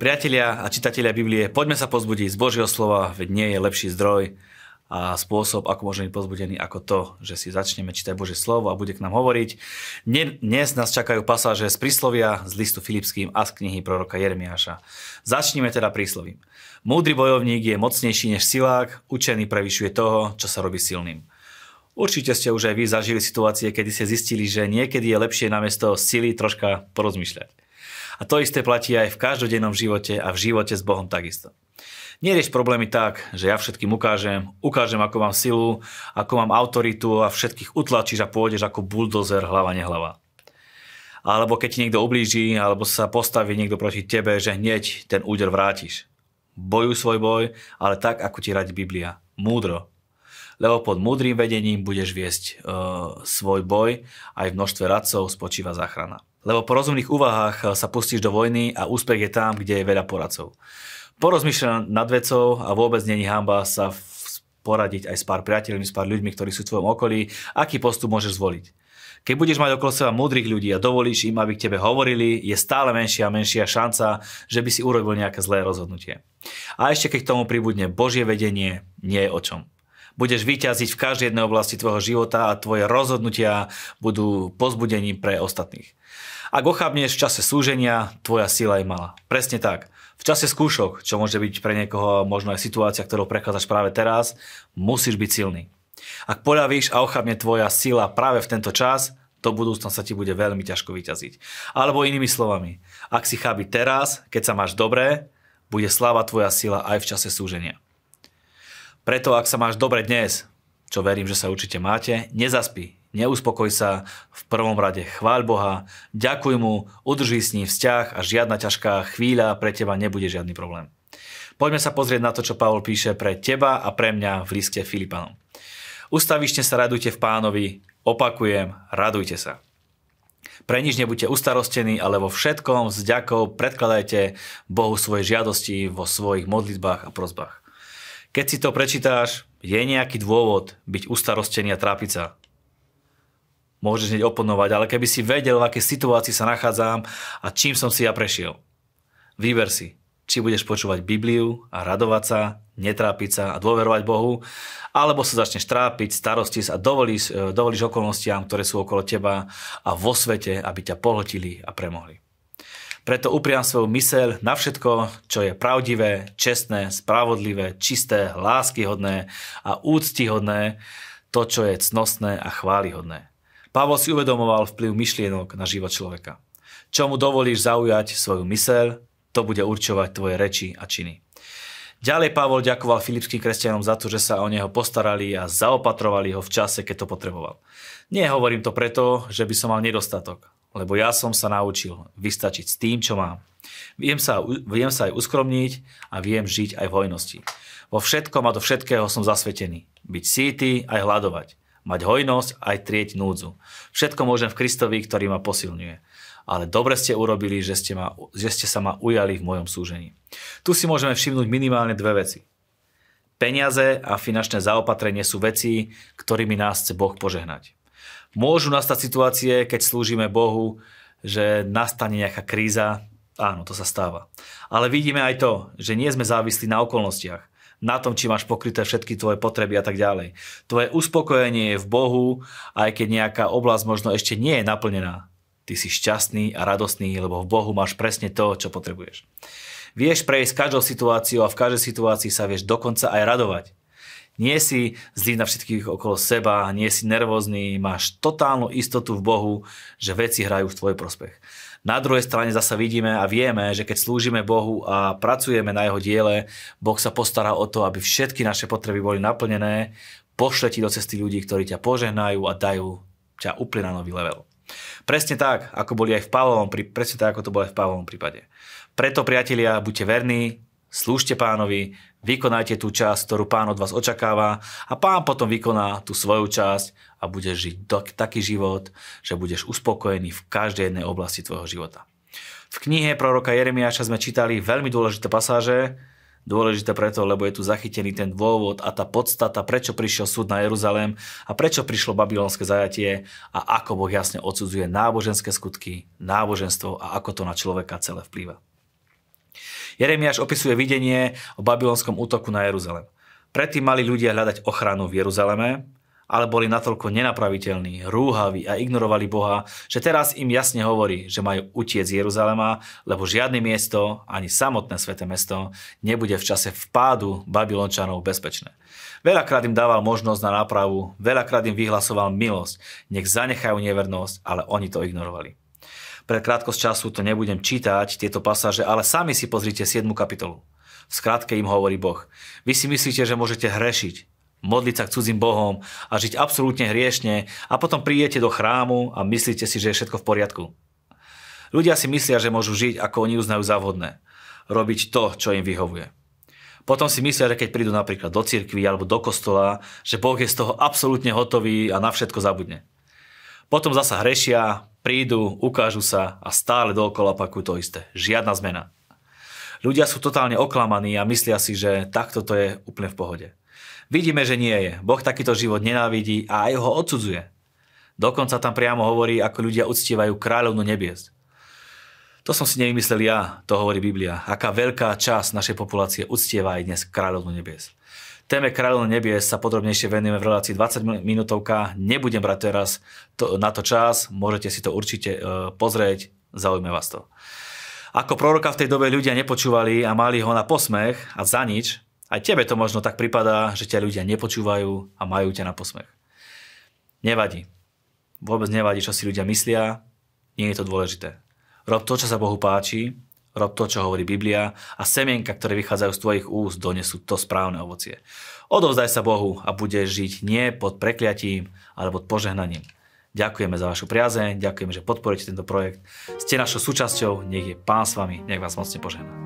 Priatelia a čitatelia Biblie, poďme sa pozbudiť z Božieho slova, veď nie je lepší zdroj a spôsob, ako môžeme byť pozbudení, ako to, že si začneme čítať Božie slovo a bude k nám hovoriť. Dnes nás čakajú pasáže z príslovia, z listu Filipským a z knihy proroka Jeremiáša. Začníme teda príslovím. Múdry bojovník je mocnejší než silák, učený prevyšuje toho, čo sa robí silným. Určite ste už aj vy zažili situácie, kedy ste zistili, že niekedy je lepšie namiesto sily troška porozmýšľať. A to isté platí aj v každodennom živote a v živote s Bohom takisto. Nerieš problémy tak, že ja všetkým ukážem, ukážem, ako mám silu, ako mám autoritu a všetkých utlačíš a pôjdeš ako buldozer hlava nehlava. Alebo keď ti niekto ublíži, alebo sa postaví niekto proti tebe, že hneď ten úder vrátiš. Bojuj svoj boj, ale tak, ako ti radí Biblia. Múdro. Lebo pod múdrym vedením budeš viesť e, svoj boj, aj v množstve radcov spočíva záchrana. Lebo po rozumných úvahách eh, sa pustíš do vojny a úspech je tam, kde je veľa poradcov. Porozmýšľaj nad vecou a vôbec není hamba sa poradiť aj s pár priateľmi, s pár ľuďmi, ktorí sú v tvojom okolí, aký postup môžeš zvoliť. Keď budeš mať okolo seba múdrych ľudí a dovolíš im, aby k tebe hovorili, je stále menšia a menšia šanca, že by si urobil nejaké zlé rozhodnutie. A ešte keď k tomu pribudne Božie vedenie, nie je o čom. Budeš vyťaziť v každej jednej oblasti tvojho života a tvoje rozhodnutia budú pozbudením pre ostatných. Ak ochabneš v čase súženia, tvoja sila je malá. Presne tak. V čase skúšok, čo môže byť pre niekoho možno aj situácia, ktorou prechádzaš práve teraz, musíš byť silný. Ak poľavíš a ochabne tvoja sila práve v tento čas, do budúcna sa ti bude veľmi ťažko vyťaziť. Alebo inými slovami, ak si chábi teraz, keď sa máš dobré, bude sláva tvoja sila aj v čase súženia. Preto ak sa máš dobre dnes, čo verím, že sa určite máte, nezaspí, Neuspokoj sa, v prvom rade chváľ Boha, ďakuj mu, udrží s ním vzťah a žiadna ťažká chvíľa pre teba nebude žiadny problém. Poďme sa pozrieť na to, čo Pavol píše pre teba a pre mňa v liste Filipanom. Ustavične sa radujte v pánovi, opakujem, radujte sa. Pre nič nebuďte ustarostení, ale vo všetkom s ďakou predkladajte Bohu svoje žiadosti vo svojich modlitbách a prozbách. Keď si to prečítáš, je nejaký dôvod byť ustarostený a trápiť sa môžeš hneď oponovať, ale keby si vedel, v akej situácii sa nachádzam a čím som si ja prešiel. Výber si, či budeš počúvať Bibliu a radovať sa, netrápiť sa a dôverovať Bohu, alebo sa začneš trápiť, starosti a dovolíš, e, dovolíš okolnostiam, ktoré sú okolo teba a vo svete, aby ťa pohltili a premohli. Preto upriam svoju myseľ na všetko, čo je pravdivé, čestné, spravodlivé, čisté, láskyhodné a úctihodné, to, čo je cnostné a chválihodné. Pavol si uvedomoval vplyv myšlienok na život človeka. Čo mu dovolíš zaujať svoju myseľ, to bude určovať tvoje reči a činy. Ďalej Pavol ďakoval filipským kresťanom za to, že sa o neho postarali a zaopatrovali ho v čase, keď to potreboval. Nie hovorím to preto, že by som mal nedostatok, lebo ja som sa naučil vystačiť s tým, čo mám. Viem sa, viem sa aj uskromniť a viem žiť aj v hojnosti. Vo všetkom a do všetkého som zasvetený. Byť síty aj hľadovať mať hojnosť aj trieť núdzu. Všetko môžem v Kristovi, ktorý ma posilňuje. Ale dobre ste urobili, že ste, ma, že ste sa ma ujali v mojom súžení. Tu si môžeme všimnúť minimálne dve veci. Peniaze a finančné zaopatrenie sú veci, ktorými nás chce Boh požehnať. Môžu nastať situácie, keď slúžime Bohu, že nastane nejaká kríza, áno, to sa stáva. Ale vidíme aj to, že nie sme závislí na okolnostiach na tom, či máš pokryté všetky tvoje potreby a tak ďalej. Tvoje uspokojenie je v Bohu, aj keď nejaká oblasť možno ešte nie je naplnená. Ty si šťastný a radostný, lebo v Bohu máš presne to, čo potrebuješ. Vieš prejsť každou situáciou a v každej situácii sa vieš dokonca aj radovať. Nie si zlý na všetkých okolo seba, nie si nervózny, máš totálnu istotu v Bohu, že veci hrajú v tvoj prospech. Na druhej strane zasa vidíme a vieme, že keď slúžime Bohu a pracujeme na jeho diele, Boh sa postará o to, aby všetky naše potreby boli naplnené, pošle ti do cesty ľudí, ktorí ťa požehnajú a dajú ťa úplne na nový level. Presne tak, ako boli aj v Pavlovom, presne tak, ako to bolo aj v Pavlovom prípade. Preto, priatelia, buďte verní, slúžte pánovi, vykonajte tú časť, ktorú pán od vás očakáva a pán potom vykoná tú svoju časť a budeš žiť taký život, že budeš uspokojený v každej jednej oblasti tvojho života. V knihe proroka Jeremiáša sme čítali veľmi dôležité pasáže, Dôležité preto, lebo je tu zachytený ten dôvod a tá podstata, prečo prišiel súd na Jeruzalém a prečo prišlo babylonské zajatie a ako Boh jasne odsudzuje náboženské skutky, náboženstvo a ako to na človeka celé vplýva. Jeremiáš opisuje videnie o babylonskom útoku na Jeruzalem. Predtým mali ľudia hľadať ochranu v Jeruzaleme, ale boli natoľko nenapraviteľní, rúhaví a ignorovali Boha, že teraz im jasne hovorí, že majú utiec z Jeruzalema, lebo žiadne miesto, ani samotné sveté mesto, nebude v čase vpádu Babylončanov bezpečné. Veľakrát im dával možnosť na nápravu, veľakrát im vyhlasoval milosť, nech zanechajú nevernosť, ale oni to ignorovali. Pre krátkosť času to nebudem čítať, tieto pasáže, ale sami si pozrite 7. kapitolu. V skratke im hovorí Boh. Vy si myslíte, že môžete hrešiť, modliť sa k cudzím bohom a žiť absolútne hriešne a potom prídete do chrámu a myslíte si, že je všetko v poriadku. Ľudia si myslia, že môžu žiť, ako oni uznajú za vhodné. Robiť to, čo im vyhovuje. Potom si myslia, že keď prídu napríklad do cirkvi alebo do kostola, že Boh je z toho absolútne hotový a na všetko zabudne. Potom zasa hrešia, prídu, ukážu sa a stále dookola opakujú to isté. Žiadna zmena. Ľudia sú totálne oklamaní a myslia si, že takto to je úplne v pohode. Vidíme, že nie je. Boh takýto život nenávidí a aj ho odsudzuje. Dokonca tam priamo hovorí, ako ľudia uctievajú kráľovnu nebies. To som si nevymyslel ja, to hovorí Biblia. Aká veľká časť našej populácie uctieva aj dnes kráľovnu nebies. Téme kráľovnu nebies sa podrobnejšie venujeme v relácii 20 minútovka. Nebudem brať teraz to, na to čas, môžete si to určite uh, pozrieť, zaujme vás to. Ako proroka v tej dobe ľudia nepočúvali a mali ho na posmech a za nič, aj tebe to možno tak pripadá, že ťa ľudia nepočúvajú a majú ťa na posmech. Nevadí. Vôbec nevadí, čo si ľudia myslia, nie je to dôležité. Rob to, čo sa Bohu páči, rob to, čo hovorí Biblia a semienka, ktoré vychádzajú z tvojich úst, donesú to správne ovocie. Odovzdaj sa Bohu a budeš žiť nie pod prekliatím, ale pod požehnaním. Ďakujeme za vašu priazeň, ďakujeme, že podporíte tento projekt. Ste našou súčasťou, nech je Pán s vami, nech vás mocne požehná.